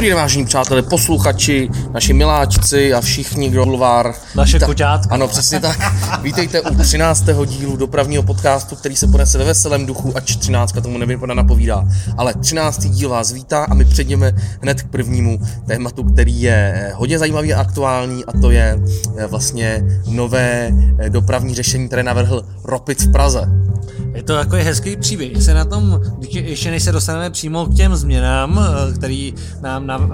Dobrý den, vážení přátelé, posluchači, naši miláčci a všichni, kdo bulvár. Naše Víta... koťátka. Ano, přesně tak. Vítejte u 13. dílu dopravního podcastu, který se ponese ve veselém duchu, ač 13. tomu nevypadá napovídá. Ale 13. díl vás vítá a my přejdeme hned k prvnímu tématu, který je hodně zajímavý a aktuální a to je eh, vlastně nové eh, dopravní řešení, které navrhl Ropit v Praze. Je to jako hezký příběh. Se na tom, ještě než se dostaneme přímo k těm změnám, eh, který nám na, uh,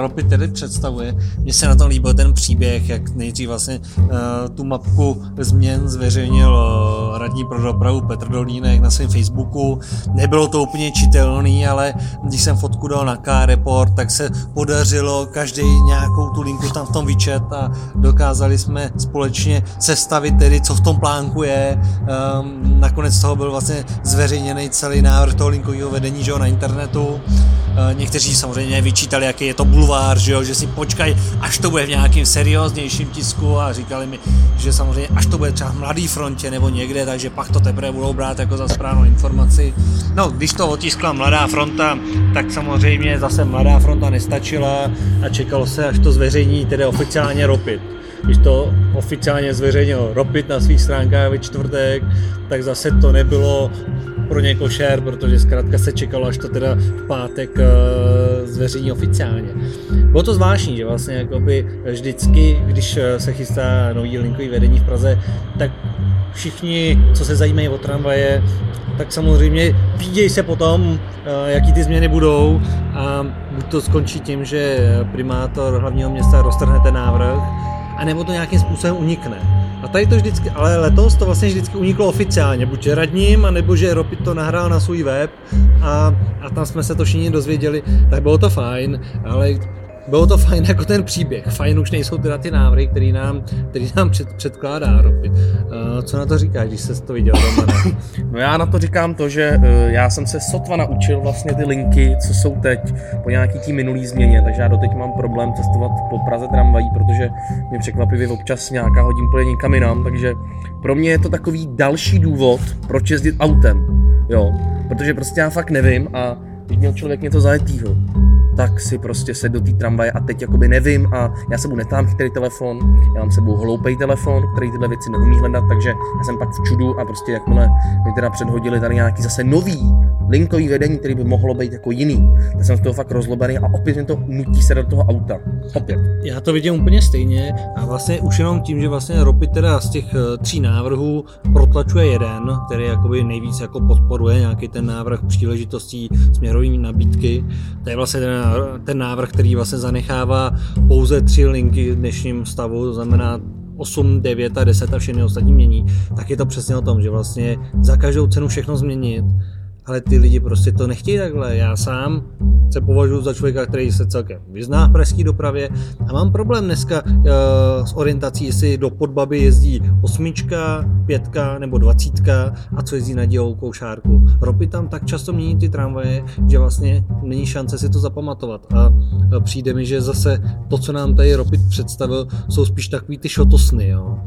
Ropy tedy představuje, mně se na tom líbil ten příběh, jak nejdřív vlastně uh, tu mapku změn zveřejnil uh, radní pro dopravu Petr Dolínek na svém Facebooku. Nebylo to úplně čitelný, ale když jsem fotku dal na K-Report, tak se podařilo každý nějakou tu linku tam v tom vyčet a dokázali jsme společně sestavit tedy, co v tom plánku je. Um, nakonec toho byl vlastně zveřejněný celý návrh toho linkového vedení že jo, na internetu. E, někteří samozřejmě vyčítali, jaký je to bulvár, že, jo, že si počkají, až to bude v nějakém serióznějším tisku a říkali mi, že samozřejmě až to bude třeba v Mladý frontě nebo někde, takže pak to teprve budou brát jako za správnou informaci. No, když to otiskla Mladá fronta, tak samozřejmě zase Mladá fronta nestačila a čekalo se, až to zveřejní tedy oficiálně Ropit když to oficiálně zveřejnil Ropit na svých stránkách ve čtvrtek, tak zase to nebylo pro ně košer, protože zkrátka se čekalo, až to teda v pátek uh, zveřejní oficiálně. Bylo to zvláštní, že vlastně jakoby vždycky, když eh, se chystá nový linkový vedení v Praze, tak všichni, co se zajímají o tramvaje, tak samozřejmě pídějí se potom, eh, jaký ty změny budou a buď to skončí tím, že primátor hlavního města roztrhne ten návrh, anebo to nějakým způsobem unikne. A tady to vždycky, ale letos to vlastně vždycky uniklo oficiálně, buď radním, anebo že Ropit to nahrál na svůj web a, a tam jsme se to všichni dozvěděli, tak bylo to fajn, ale bylo to fajn jako ten příběh. Fajn už nejsou teda ty návrhy, který nám, který nám před, předkládá Ropy. Uh, co na to říkáš, když jsi to viděl no já na to říkám to, že uh, já jsem se sotva naučil vlastně ty linky, co jsou teď po nějaký tí minulý změně, takže já doteď mám problém cestovat po Praze tramvají, protože mě překvapivě občas nějaká hodin pojede někam jinam, takže pro mě je to takový další důvod, proč jezdit autem, jo, protože prostě já fakt nevím a měl člověk něco zajetýho, tak si prostě se do té tramvaje a teď jakoby nevím a já sebou netám chytrý telefon, já mám sebou hloupý telefon, který tyhle věci neumí hledat, takže já jsem pak v čudu a prostě jakmile mi teda předhodili tady nějaký zase nový linkový vedení, který by mohlo být jako jiný, tak jsem z toho fakt rozlobený a opět mě to nutí se do toho auta. Opět. Já to vidím úplně stejně a vlastně už jenom tím, že vlastně Ropy teda z těch eh, tří návrhů protlačuje jeden, který jakoby nejvíc jako podporuje nějaký ten návrh příležitostí směrový nabídky, to je vlastně ten ten návrh, který vlastně zanechává pouze tři linky v dnešním stavu, to znamená 8, 9 a 10 a všechny ostatní mění, tak je to přesně o tom, že vlastně za každou cenu všechno změnit, ale ty lidi prostě to nechtějí takhle. Já sám se považuji za člověka, který se celkem vyzná v pražské dopravě a mám problém dneska uh, s orientací, jestli do Podbaby jezdí osmička, pětka nebo dvacítka a co jezdí na dělovou šárku. Ropy tam tak často mění ty tramvaje, že vlastně není šance si to zapamatovat a přijde mi, že zase to, co nám tady Ropit představil, jsou spíš takový ty šotosny, jo.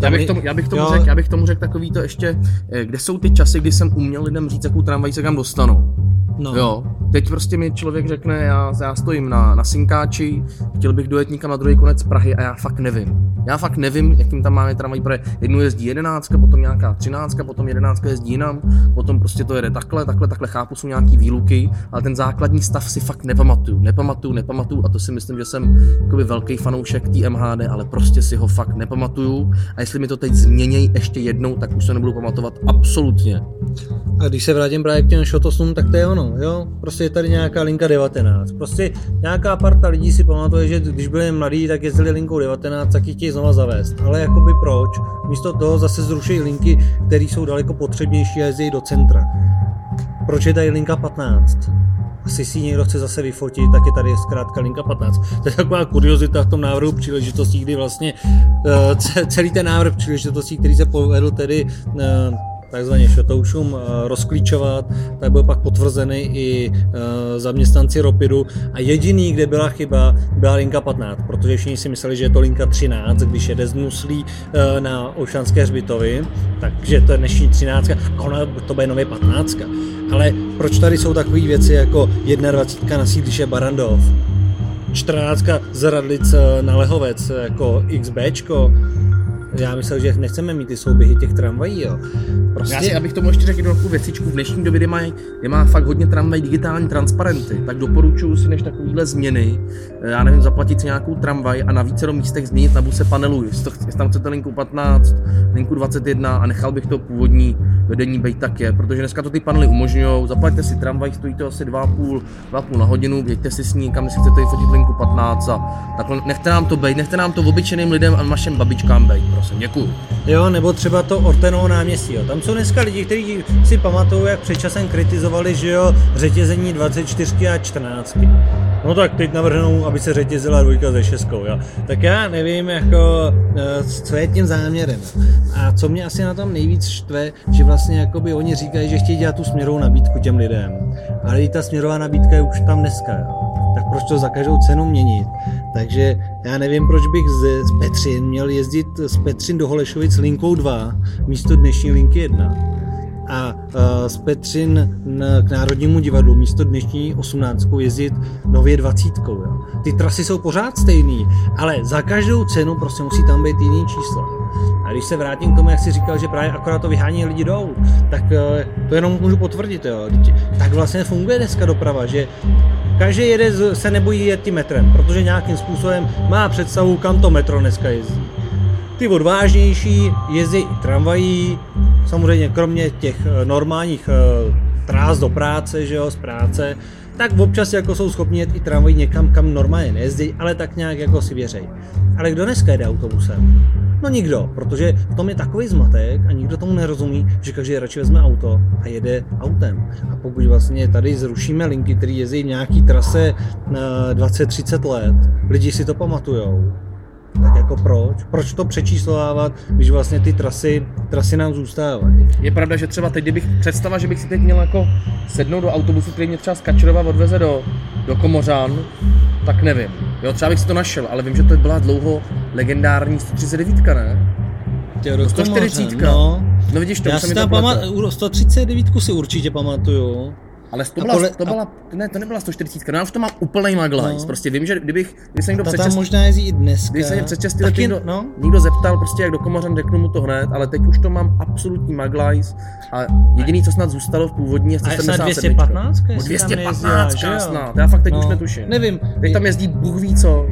Já bych, tomu, já, bych tomu řek, já bych tomu řekl takový to ještě, eh, kde jsou ty časy, kdy jsem uměl lidem říct, jakou tramvaj se kam dostanou. No. Jo, teď prostě mi člověk řekne, já, já stojím na, na Synkáči, chtěl bych dojet někam na druhý konec Prahy a já fakt nevím. Já fakt nevím, jakým tam máme tramvaj, protože jednu jezdí jedenáctka, potom nějaká třináctka, potom jedenáctka jezdí jinam, potom prostě to jede takhle, takhle, takhle, chápu, jsou nějaký výluky, ale ten základní stav si fakt nepamatuju, nepamatuju, nepamatuju a to si myslím, že jsem jakoby velký fanoušek té MHD, ale prostě si ho fakt nepamatuju a jestli mi to teď změnějí ještě jednou, tak už se nebudu pamatovat absolutně. A když se vrátím právě k těm šotosům, tak to je ono, jo? Prostě je tady nějaká linka 19. Prostě nějaká parta lidí si pamatuje, že když byli mladí, tak jezdili linkou 19, tak ji znova zavést. Ale jakoby proč? Místo toho zase zruší linky, které jsou daleko potřebnější a jezdí do centra. Proč je tady linka 15? asi si někdo chce zase vyfotit, tak je tady zkrátka linka 15. To je taková kuriozita v tom návrhu příležitostí, kdy vlastně uh, celý ten návrh příležitostí, který se povedl tedy uh, takzvaně šotoušům eh, rozklíčovat, tak byl pak potvrzený i eh, zaměstnanci Ropidu a jediný, kde byla chyba, byla linka 15, protože všichni si mysleli, že je to linka 13, když jede z Nuslí eh, na Ošanské hřbitovy, takže to je dnešní 13 a ona to bude nově 15. Ale proč tady jsou takové věci jako 21 na sídliště Barandov? 14 z Radlic na Lehovec jako XBčko, já myslel, že nechceme mít ty souběhy těch tramvají, jo. Prostě... Já si, abych tomu ještě řekl jednu věcičku, v dnešní době, kdy má, kdy má fakt hodně tramvaj digitální transparenty, tak doporučuji si než takovýhle změny, eh, já nevím, zaplatit si nějakou tramvaj a na více místech změnit na buse panelu, jestli, jestli tam chcete linku 15, linku 21 a nechal bych to původní vedení být tak je, protože dneska to ty panely umožňují, zaplaťte si tramvaj, stojí to asi 2,5, 2,5 na hodinu, jeďte si s ní, kam si chcete fotit linku 15 a takhle. Nechte nám to být, nechte nám to obyčejným lidem a našim babičkám být, prosím, děkuju. Jo, nebo třeba to Ortenovo náměstí, jo. tam jsou dneska lidi, kteří si pamatují, jak před časem kritizovali, že jo, řetězení 24 a 14. No tak teď navrhnou, aby se řetězila dvojka ze šestkou, jo. Tak já nevím, jako, eh, co je tím záměrem. A co mě asi na tom nejvíc štve, že vlastně jakoby oni říkají, že chtějí dělat tu směrovou nabídku těm lidem. Ale i ta směrová nabídka je už tam dneska, jo. Tak proč to za každou cenu měnit? Takže já nevím, proč bych z, Petřin měl jezdit z Petřin do Holešovic linkou 2 místo dnešní linky 1 a uh, z Petřin k Národnímu divadlu místo dnešní 18 jezdit nově 20. Jo. Ty trasy jsou pořád stejný, ale za každou cenu prostě musí tam být jiný číslo. A když se vrátím k tomu, jak jsi říkal, že právě akorát to vyhání lidi dolů, tak uh, to jenom můžu potvrdit. Jo. Tak vlastně funguje dneska doprava, že každý jede se nebojí jet tím metrem, protože nějakým způsobem má představu, kam to metro dneska jezdí. Ty odvážnější jezdí i tramvají, samozřejmě kromě těch eh, normálních eh, trás do práce, že jo, z práce, tak občas jako jsou schopni jet i tramvají někam, kam normálně nejezdí, ale tak nějak jako si věřej. Ale kdo dneska jede autobusem? No nikdo, protože v tom je takový zmatek a nikdo tomu nerozumí, že každý radši vezme auto a jede autem. A pokud vlastně tady zrušíme linky, které jezdí v nějaký trase na 20-30 let, lidi si to pamatujou, tak jako proč? Proč to přečíslovávat, když vlastně ty trasy, trasy nám zůstávají? Je pravda, že třeba teď, kdybych představa, že bych si teď měl jako sednout do autobusu, který mě třeba z Kačerova odveze do, do Komořán, tak nevím. Jo, třeba bych si to našel, ale vím, že to byla dlouho legendární 139, ne? Do 140. No. no vidíš, to Já si tam pamatuju, 139 si určitě pamatuju. Ale to byla, to byla, ne, to nebyla 140, no já už to mám úplný maglajs. No. Prostě vím, že kdybych, kdyby se někdo před tam možná jezdí i dneska. Když se mě před 6 lety někdo, no? někdo zeptal, prostě jak do Komořan, řeknu mu to hned, ale teď už to mám absolutní maglajs a jediný, co snad zůstalo v původní, je 177. 215? 215, krásná, já fakt teď no, už netuším. Nevím. Teď tam jezdí Bůh ví co.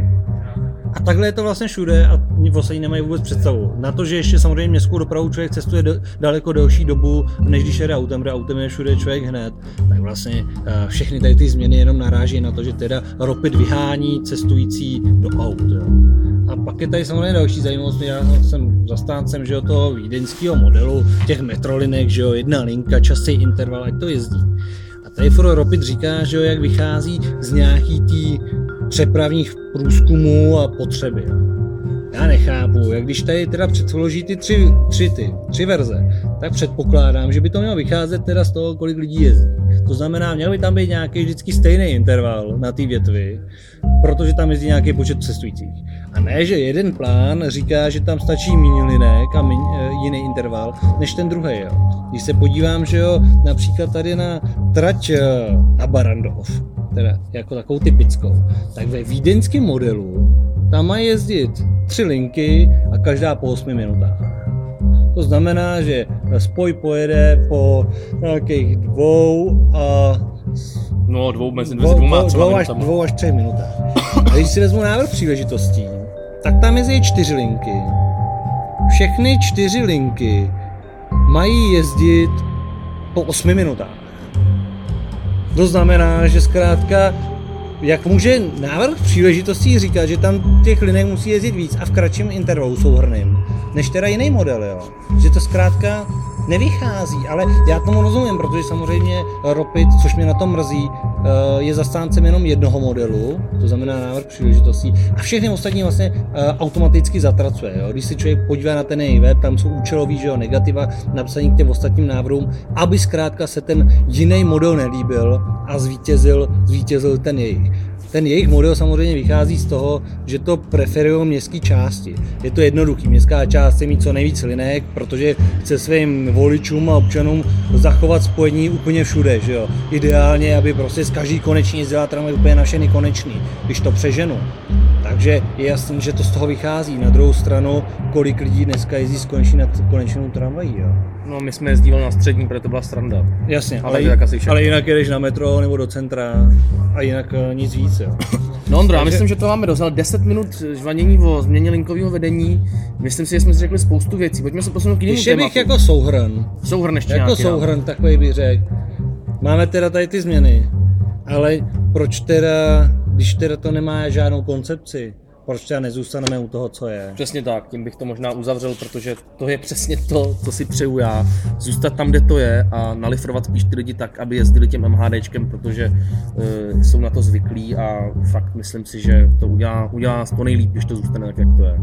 A takhle je to vlastně všude a vlastně nemají vůbec představu. Na to, že ještě samozřejmě městskou dopravu člověk cestuje do, daleko delší dobu, než když jede autem, protože autem je všude člověk hned, tak vlastně uh, všechny tady ty změny jenom naráží na to, že teda Ropit vyhání cestující do aut. Jo. A pak je tady samozřejmě další zajímavost, já jsem zastáncem že jo, toho vídeňského modelu, těch metrolinek, že jo, jedna linka, časý interval, ať to jezdí. A tady Ropit říká, že jo, jak vychází z nějaký tý přepravních průzkumů a potřeby. Já nechápu, jak když tady teda předloží ty tři, tři, ty, tři verze, tak předpokládám, že by to mělo vycházet teda z toho, kolik lidí jezdí. To znamená, měl by tam být nějaký vždycky stejný interval na té větvi, protože tam jezdí nějaký počet cestujících. A ne, že jeden plán říká, že tam stačí méně linek a min, e, jiný interval, než ten druhý. Jo. Když se podívám, že jo, například tady na trať e, na Barandov, teda jako takovou typickou, tak ve vídeňském modelu tam mají jezdit tři linky a každá po 8 minutách. To znamená, že spoj pojede po nějakých dvou a No, dvou mezi dvou, dvouma dvou, dvou, až, dvou až třech minutách. A když si vezmu návrh příležitostí, tak tam jezdí čtyři linky. Všechny čtyři linky mají jezdit po 8 minutách. To znamená, že zkrátka, jak může návrh příležitostí říkat, že tam těch linek musí jezdit víc a v kratším intervalu souhrným, než teda jiný model, jo. Že to zkrátka nevychází, ale já tomu rozumím, protože samozřejmě Ropit, což mě na tom mrzí, eh, je zastáncem jenom jednoho modelu, to znamená návrh příležitostí, a všechny ostatní vlastně eh, automaticky zatracuje. Jo. Když se člověk podívá na ten její web, tam jsou účelový že jo, negativa napsaný k těm ostatním návrhům, aby zkrátka se ten jiný model nelíbil a zvítězil, zvítězil ten jejich. Ten jejich model samozřejmě vychází z toho, že to preferují městské části. Je to jednoduchý, městská část chce mít co nejvíc linek, protože chce svým voličům a občanům zachovat spojení úplně všude, že jo. Ideálně, aby prostě z každý konečný jezdila tramvaj úplně na všechny konečný, když to přeženu. Takže je jasný, že to z toho vychází. Na druhou stranu, kolik lidí dneska jezdí s konečnou tramvají, jo. No, my jsme jezdívali na střední, protože to byla stranda. Jasně, ale, Ale tak asi ale jinak jedeš na metro nebo do centra a jinak eh, nic víc, jo. No Ondro, já myslím, že to máme dost, ale 10 minut žvanění o změně linkového vedení. Myslím si, že jsme si řekli spoustu věcí. Pojďme se posunout k jinému Když je bych tématu. jako souhrn, Souhrn ještě jako nějaký, no. souhrn takový bych řekl, máme teda tady ty změny, ale proč teda, když teda to nemá žádnou koncepci, proč teda nezůstaneme u toho, co je? Přesně tak, tím bych to možná uzavřel, protože to je přesně to, co si přeju já. Zůstat tam, kde to je a nalifrovat spíš ty lidi tak, aby jezdili těm MHDčkem, protože uh, jsou na to zvyklí a fakt myslím si, že to udělá, udělá to nejlíp, když to zůstane tak, jak to je.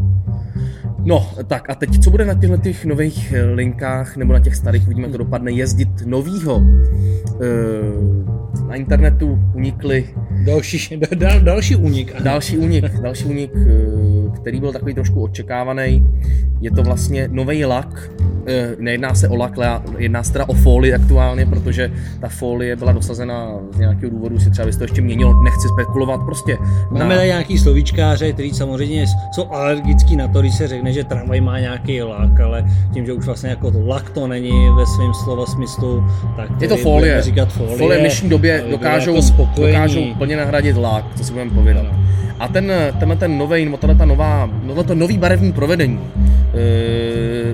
No, tak a teď, co bude na těchto těch nových eh, linkách nebo na těch starých, uvidíme, jak to dopadne, jezdit novýho. Uh, na internetu unikly Další, da, da, další únik. ano. Další únik, další únik, eh, který byl takový trošku očekávaný, je to vlastně nový lak. Eh, Nejedná se o lak, ale jedná se teda o folii aktuálně, protože ta folie byla dosazena z nějakého důvodu, si třeba by se to ještě měnilo, nechci spekulovat, prostě. Máme tady nějaký slovíčkáře, kteří samozřejmě jsou alergický na to, když se řekne, že tramvaj má nějaký lak, ale tím, že už vlastně jako to lak to není ve svém slova smyslu, tak Je to folie. říkat folie. Folie v dnešní době dokážou, jako spokojení. dokážou plně nahradit lak, co si budeme povědat. A ten, tenhle ten nový, nebo tato nová, tohleto nový barevný provedení e,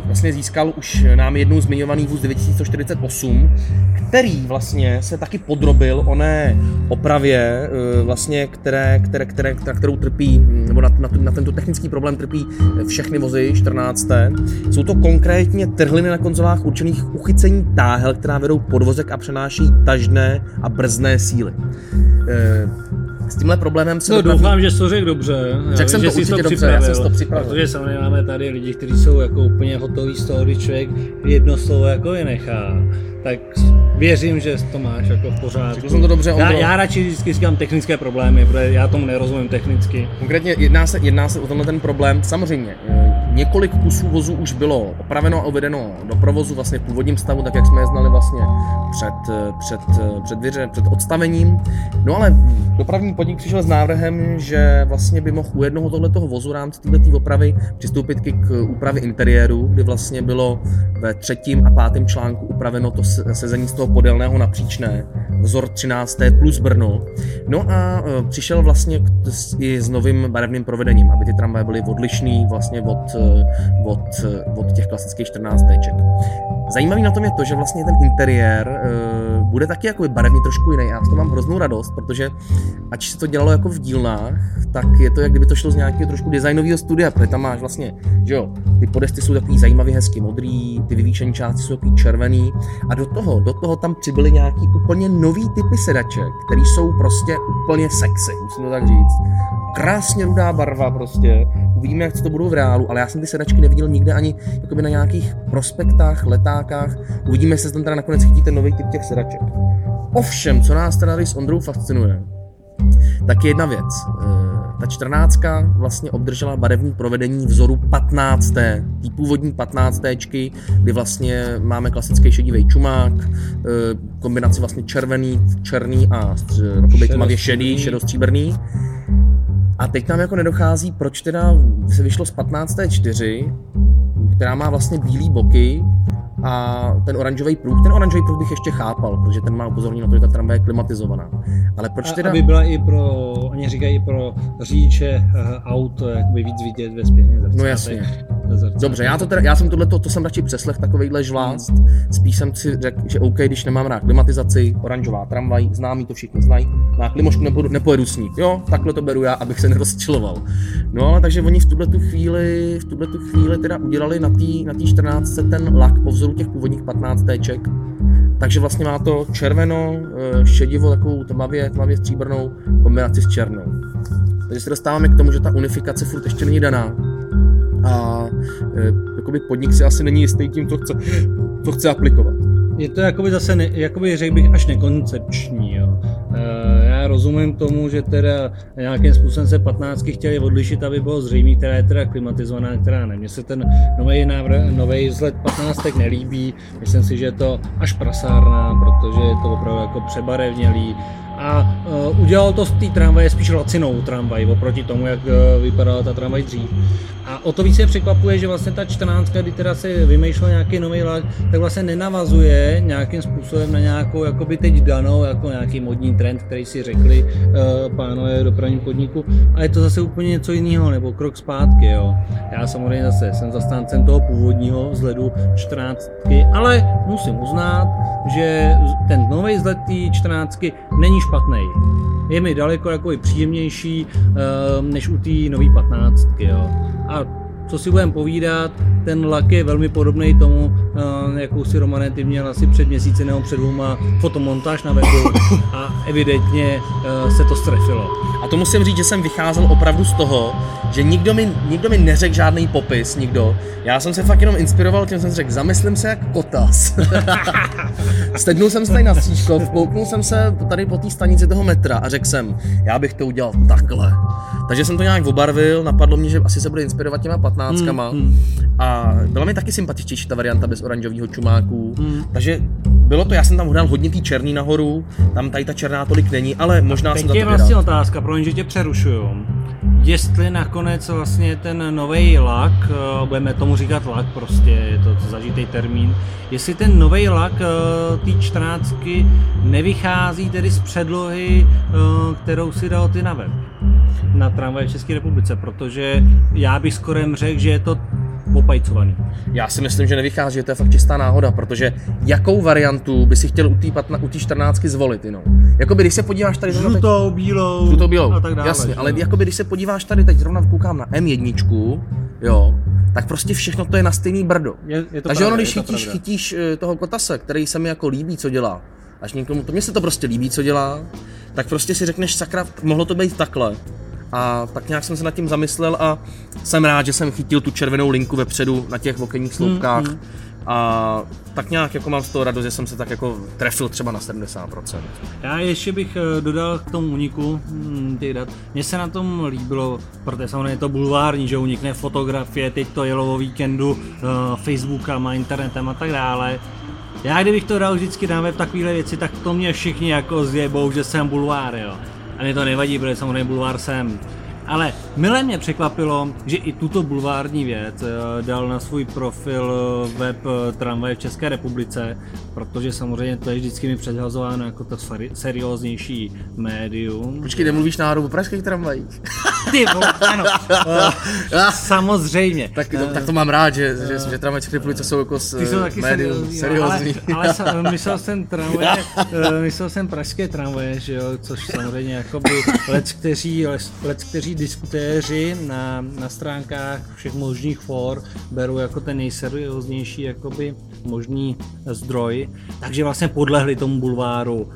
vlastně získal už nám jednou zmiňovaný vůz 9148, který vlastně se taky podrobil oné opravě, e, vlastně, které, které, které, kterou trpí, nebo na, na, na tento technický problém trpí všechny vozy 14. Jsou to konkrétně trhliny na konzolách určených uchycení táhel, která vedou podvozek a přenáší tažné a brzné síly. S tímhle problémem se No dopravní- doufám, že jsi to řekl dobře. Řekl jsem to že jsi určitě dobře, já jsem to připravil. Protože samozřejmě máme tady lidi, kteří jsou jako úplně hotoví z toho, když člověk jedno slovo jako vynechá. Tak věřím, že to máš jako v pořádku. Řekl jsem to dobře, já, já radši vždycky říkám technické problémy, protože já tomu nerozumím technicky. Konkrétně jedná se, jedná se o tenhle ten problém. Samozřejmě, eh, několik kusů vozů už bylo opraveno a uvedeno do provozu vlastně v původním stavu, tak jak jsme je znali vlastně před, před, před, věře, před odstavením. No ale dopravní podnik přišel s návrhem, že vlastně by mohl u jednoho tohletoho vozu rámci této opravy přistoupit k, úpravě interiéru, kdy vlastně bylo ve třetím a pátém článku upraveno to se- sezení z toho podélného napříčné, vzor 13. plus Brno. No a e, přišel vlastně i s novým barevným provedením, aby ty tramvaje byly odlišný vlastně od, od, e, od těch klasických 14 teček. Zajímavý na tom je to, že vlastně ten interiér e, bude taky jako barevně trošku jiný. Já toho mám hroznou radost, protože ač se to dělalo jako v dílnách, tak je to, jak kdyby to šlo z nějakého trošku designového studia, protože tam máš vlastně, že jo, ty podesty jsou takový zajímavý, hezky modrý, ty vyvýšené části jsou takový červený a do toho, do toho tam přibyly nějaký úplně nový typy sedaček, které jsou prostě úplně sexy, musím to tak říct. Krásně rudá barva prostě, uvidíme, jak to budou v reálu, ale já jsem ty sedačky neviděl nikde ani jakoby na nějakých prospektách, letákách, uvidíme, jestli se tam teda nakonec chytí ten nový typ těch sedaček. Ovšem, co nás teda tady s Ondrou fascinuje, tak je jedna věc. Eh, Ta 14 vlastně obdržela barevní provedení vzoru 15. Tý původní 15. kdy vlastně máme klasický šedivý čumák, eh, kombinaci vlastně červený, černý a tmavě šedý, šedostříbrný. A teď nám jako nedochází, proč teda se vyšlo z 15. 4, která má vlastně bílé boky a ten oranžový pruh. Ten oranžový pruh bych ještě chápal, protože ten má upozornění na to, že ta tramvaj je klimatizovaná. Ale proč A, teda... aby byla i pro, oni říkají pro řidiče eh, aut jakoby víc vidět ve zrcátech. No jasně. Zrcátech. Dobře, já, to teda, já jsem tohle to jsem radši přeslech takovejhle žlást. Spíš jsem si řekl, že OK, když nemám rád klimatizaci, oranžová tramvaj, známí to všichni znají, na klimošku nepojedu, nepojedu s ní. Jo, takhle to beru já, abych se nerozčiloval. No ale takže oni v tuhle tu chvíli, v tuhle tu chvíli teda udělali na té na tý 14 ten lak po vzoru těch původních 15 téček. Takže vlastně má to červeno, eh, šedivo, takovou tmavě, tmavě stříbrnou kombinaci s černou. Takže se dostáváme k tomu, že ta unifikace furt ještě není daná. A e, jakoby podnik si asi není jistý tím, co chce, co chce aplikovat. je to jakoby zase, ne, jakoby řekl bych, až nekoncepční. Jo. E, já rozumím tomu, že teda nějakým způsobem se 15 chtěli odlišit, aby bylo zřejmé, která je teda klimatizovaná, která ne. Mně se ten nový návrh, nový vzhled 15 nelíbí, myslím si, že je to až prasárna, protože je to opravdu jako přebarevnělý, a uh, udělal to z té tramvaje spíš lacinou tramvaj oproti tomu, jak uh, vypadala ta tramvaj dřív. A o to více překvapuje, že vlastně ta 14, kdy teda se vymýšlel nějaký nový lak, tak vlastně nenavazuje nějakým způsobem na nějakou jakoby teď danou, jako nějaký modní trend, který si řekli uh, pánové dopravním podniku. A je to zase úplně něco jiného, nebo krok zpátky. Jo. Já samozřejmě zase jsem zastáncem toho původního vzhledu 14, ale musím uznat, že ten nový vzhled té 14 není špatný. Je mi daleko jako příjemnější uh, než u té nové 15. Jo. A co si budeme povídat, ten lak je velmi podobný tomu, uh, jakou si Romane ty měl asi před měsíci nebo před dvouma fotomontáž na webu a evidentně uh, se to strefilo. A to musím říct, že jsem vycházel opravdu z toho, že nikdo mi, nikdo mi neřekl žádný popis, nikdo. Já jsem se fakt jenom inspiroval tím, jsem řekl, zamyslím se jak kotas. Stednul jsem se tady na stříčkov, kouknul jsem se tady po té stanici toho metra a řekl jsem, já bych to udělal takhle. Takže jsem to nějak obarvil, napadlo mě, že asi se bude inspirovat těma patnáctkama. Hmm, hmm. A byla mi taky sympatičtější ta varianta bez oranžového čumáku. Hmm. Takže bylo to, já jsem tam hodal hodně tý černý nahoru, tam tady ta černá tolik není, ale možná Teď jsem za je to vlastně otázka, promiň, že tě přerušuju. Jestli nakonec vlastně ten nový lak, eh, budeme tomu říkat lak prostě, je to zažitý termín, jestli ten nový lak eh, té čtrnáctky nevychází tedy z předlohy, eh, kterou si dal ty na web na tramvaje v České republice, protože já bych skoro řekl, že je to opajcovaný. Já si myslím, že nevychází, že to je fakt čistá náhoda, protože jakou variantu by si chtěl u té u 14 zvolit jinou? Jakoby když se podíváš tady zrovna Žlutou, bílou, žlutou, bílou, a tak dále. jasně, že ale jakoby když se podíváš tady, teď zrovna koukám na M1, jo, tak prostě všechno to je na stejný brdo. Je, je to Takže pravda, ono, když je to chytíš, pravda. chytíš eh, toho kotase, který se mi jako líbí, co dělá, až někomu, to mně se to prostě líbí, co dělá, tak prostě si řekneš, sakra, mohlo to být takhle. A tak nějak jsem se nad tím zamyslel a jsem rád, že jsem chytil tu červenou linku vepředu na těch okenních sloupkách. hmm. A tak nějak jako mám z toho radost, že jsem se tak jako trefil třeba na 70%. Já ještě bych eh, dodal k tomu uniku hm, těch dat. Mně se na tom líbilo, protože samozřejmě je to bulvární, že unikne fotografie, teď to jelo o víkendu, uh, Facebookama, internetem a tak dále. Já kdybych to dal vždycky na web takovéhle věci, tak to mě všichni jako zjebou, že jsem bulvár, jo. A mě to nevadí, protože samozřejmě bulvár jsem. Ale milé mě překvapilo, že i tuto bulvární věc eh, dal na svůj profil eh, web eh, Tramvaje v České republice, protože samozřejmě to je vždycky mi předhazováno jako to seri- serióznější médium. Počkej, nemluvíš náhodou o pražských tramvajích? Ty vole, ano, samozřejmě. Tak, to, tak to mám rád, že, že, že tramvaj České republice jsou jako s, Ty jsou taky médium seriózní. Ale, ale myslel jsem tramvaje, myslel jsem pražské tramvaje, že jo, což samozřejmě jakoby lec kteří, lec, lec diskutéři na, na stránkách všech možných for berou jako ten nejserióznější jakoby možný zdroj, takže vlastně podlehli tomu bulváru.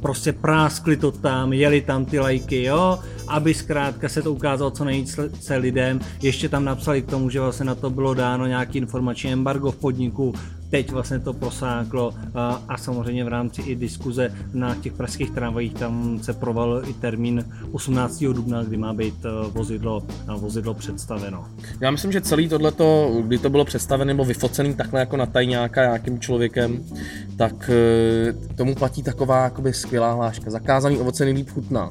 Prostě práskli to tam, jeli tam ty lajky, jo, aby zkrátka se to ukázalo co nejvíce lidem. Ještě tam napsali k tomu, že vlastně na to bylo dáno nějaký informační embargo v podniku, teď vlastně to prosáklo a, samozřejmě v rámci i diskuze na těch pražských tramvajích tam se proval i termín 18. dubna, kdy má být eh, vozidlo, vozidlo představeno. Já myslím, že celý tohleto, kdy to bylo představené nebo vyfocený takhle jako na tajňáka nějakým člověkem, tak eh, tomu platí taková jakoby skvělá hláška. Zakázaný ovoce nejlíp chutná.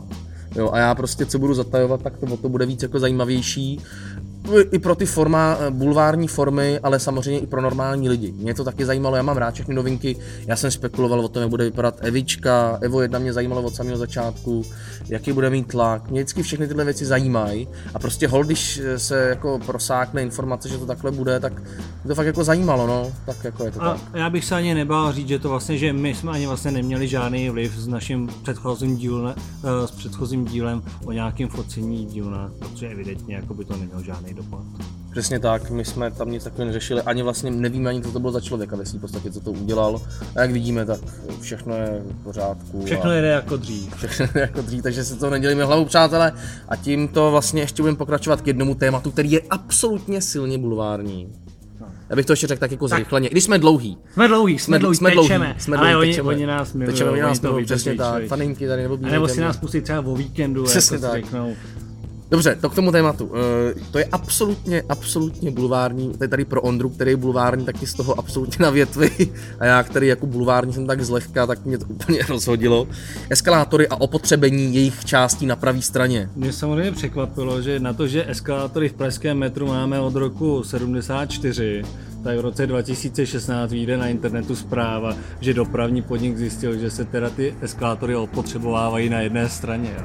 Jo, a já prostě, co budu zatajovat, tak to, to bude víc jako zajímavější. I pro ty forma, eh, bulvární formy, ale samozřejmě i pro normální lidi. Mě to taky zajímalo, já mám rád všechny novinky, já jsem spekuloval o tom, jak bude vypadat Evička, Evo 1 mě zajímalo od samého začátku, jaký bude mít tlak, mě vždycky všechny tyhle věci zajímají a prostě hol, když se jako prosákne informace, že to takhle bude, tak mě to fakt jako zajímalo, no, tak jako je to A tak. já bych se ani nebál říct, že to vlastně, že my jsme ani vlastně neměli žádný vliv s naším předchozím dílem, s předchozím dílem o nějakém focení dílna, protože evidentně jako by to nemělo žádný dopad. Přesně tak, my jsme tam nic takového neřešili, ani vlastně nevíme ani, co to bylo za člověka ve svým podstatě, co to udělal. A jak vidíme, tak všechno je v pořádku. Všechno jede jako dřív. všechno je jako dřív, takže se to nedělíme hlavou, přátelé. A tímto vlastně ještě budeme pokračovat k jednomu tématu, který je absolutně silně bulvární. Já bych to ještě řekl tak jako zrychleně. Když jsme dlouhý. Jsme dlouhý, jsme, dlouhý, jsme dlouhý, tečeme, jsme ale dlouhý, oni, tečeme. oni nás milují, Tečeme, oni nás milují, přesně tak. Faninky tady nebo A nebo si nás pustí třeba o víkendu, Přesně jako si tak. řeknou. Dobře, to k tomu tématu. Eh, To je absolutně, absolutně bulvární. To je tady pro Ondru, který je bulvární, taky z toho absolutně na větvi. A já, který jako bulvární jsem tak zlehka, tak mě to úplně rozhodilo. Eskalátory a opotřebení jejich částí na pravé straně. Mě samozřejmě překvapilo, že na to, že eskalátory v pražském metru máme od roku 74, tak v roce 2016 vyjde na internetu zpráva, že dopravní podnik zjistil, že se teda ty eskalátory opotřebovávají na jedné straně. Jo.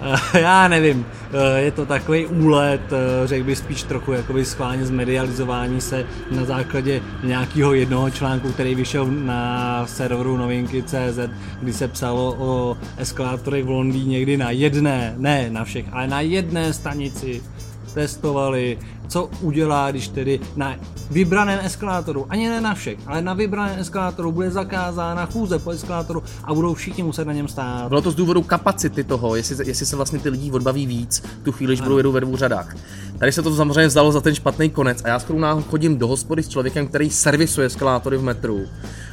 Eh, Já nevím, eh, je to takový úlet, eh, řekl bych spíš trochu jakoby schválně zmedializování se na základě nějakého jednoho článku, který vyšel na serveru novinky.cz, kdy se psalo o eskalátorech v Londýně, kdy na jedné, ne na všech, ale na jedné stanici testovali, co udělá, když tedy na vybraném eskalátoru, ani ne na všech, ale na vybraném eskalátoru bude zakázána chůze po eskalátoru a budou všichni muset na něm stát. Bylo to z důvodu kapacity toho, jestli, se- jestli se vlastně ty lidi odbaví víc, tu chvíli, když budou jedou ve dvou řadách. Tady se to samozřejmě vzalo za ten špatný konec a já skoro chodím do hospody s člověkem, který servisuje eskalátory v metru.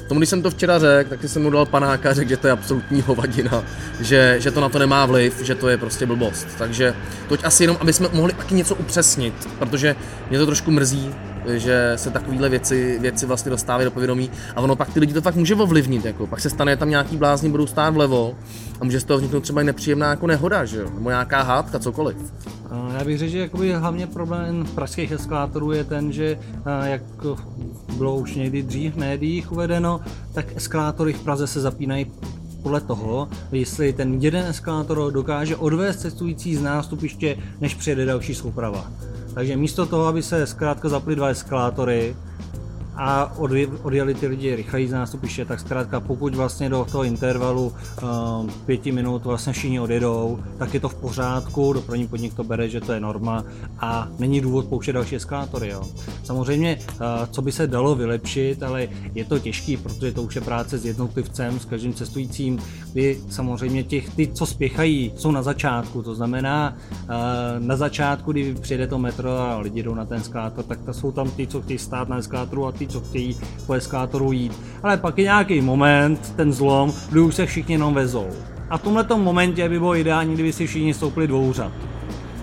Tomu, když jsem to včera řekl, tak jsem mu dal panáka řekl, že to je absolutní hovadina, že, že to na to nemá vliv, že to je prostě blbost. Takže toť asi jenom, aby jsme mohli taky něco upřesnit, protože mě to trošku mrzí, že se takovéhle věci, věci vlastně dostávají do povědomí a ono pak ty lidi to fakt může ovlivnit, jako. pak se stane tam nějaký blázni, budou stát vlevo a může z toho vzniknout třeba i nepříjemná jako nehoda, že jo? nebo nějaká hádka, cokoliv. A Já bych řekl, že jakoby hlavně problém pražských eskalátorů je ten, že a, jak bylo už někdy dřív v médiích uvedeno, tak eskalátory v Praze se zapínají podle toho, jestli ten jeden eskalátor dokáže odvést cestující z nástupiště, než přijede další souprava. Takže místo toho, aby se zkrátka zaply dva eskalátory, a odje- odjeli ty lidi rychleji z nástupiště, tak zkrátka pokud vlastně do toho intervalu um, pěti minut vlastně všichni odjedou, tak je to v pořádku, dopravní podnik to bere, že to je norma a není důvod pouštět další eskalátory. Jo. Samozřejmě, uh, co by se dalo vylepšit, ale je to těžký, protože to už je práce s jednotlivcem, s každým cestujícím, kdy samozřejmě těch, ty, co spěchají, jsou na začátku, to znamená uh, na začátku, kdy přijede to metro a lidi jdou na ten eskalátor, tak to jsou tam ty, co chtějí stát na eskalátoru a ty, co chtějí po eskalátoru jít. Ale pak je nějaký moment, ten zlom, kdy už se všichni jenom vezou. A v tomhle momentě by bylo ideální, kdyby si všichni stoupili dvouřad.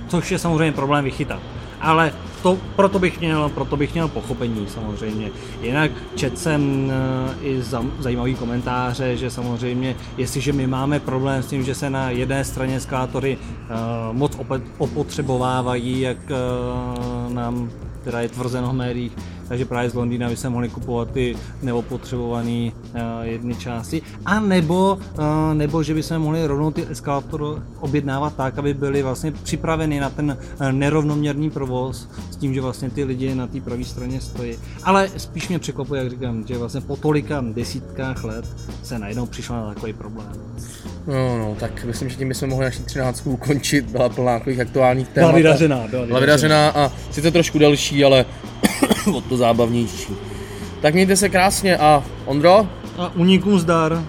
Což je samozřejmě problém vychytat. Ale to, proto, bych měl, proto bych měl pochopení samozřejmě. Jinak četl jsem eh, i za, zajímavý komentáře, že samozřejmě, jestliže my máme problém s tím, že se na jedné straně eskalátory uh, moc opet, opotřebovávají, jak uh, nám teda je tvrzeno v médiích, takže právě z Londýna by se mohli kupovat ty neopotřebované uh, jedny části. A nebo, uh, nebo že by se mohli rovnou ty eskalátory objednávat tak, aby byly vlastně připraveny na ten uh, nerovnoměrný provoz s tím, že vlastně ty lidi na té pravé straně stojí. Ale spíš mě překvapuje, jak říkám, že vlastně po tolika desítkách let se najednou přišlo na takový problém. No, no, tak myslím, že tím bychom mohli naši třináctku ukončit, byla plná takových aktuálních témat. Byla vydařená, byla vydařená a sice trošku delší, ale o to zábavnější. Tak mějte se krásně a Ondro, A unikům zdar.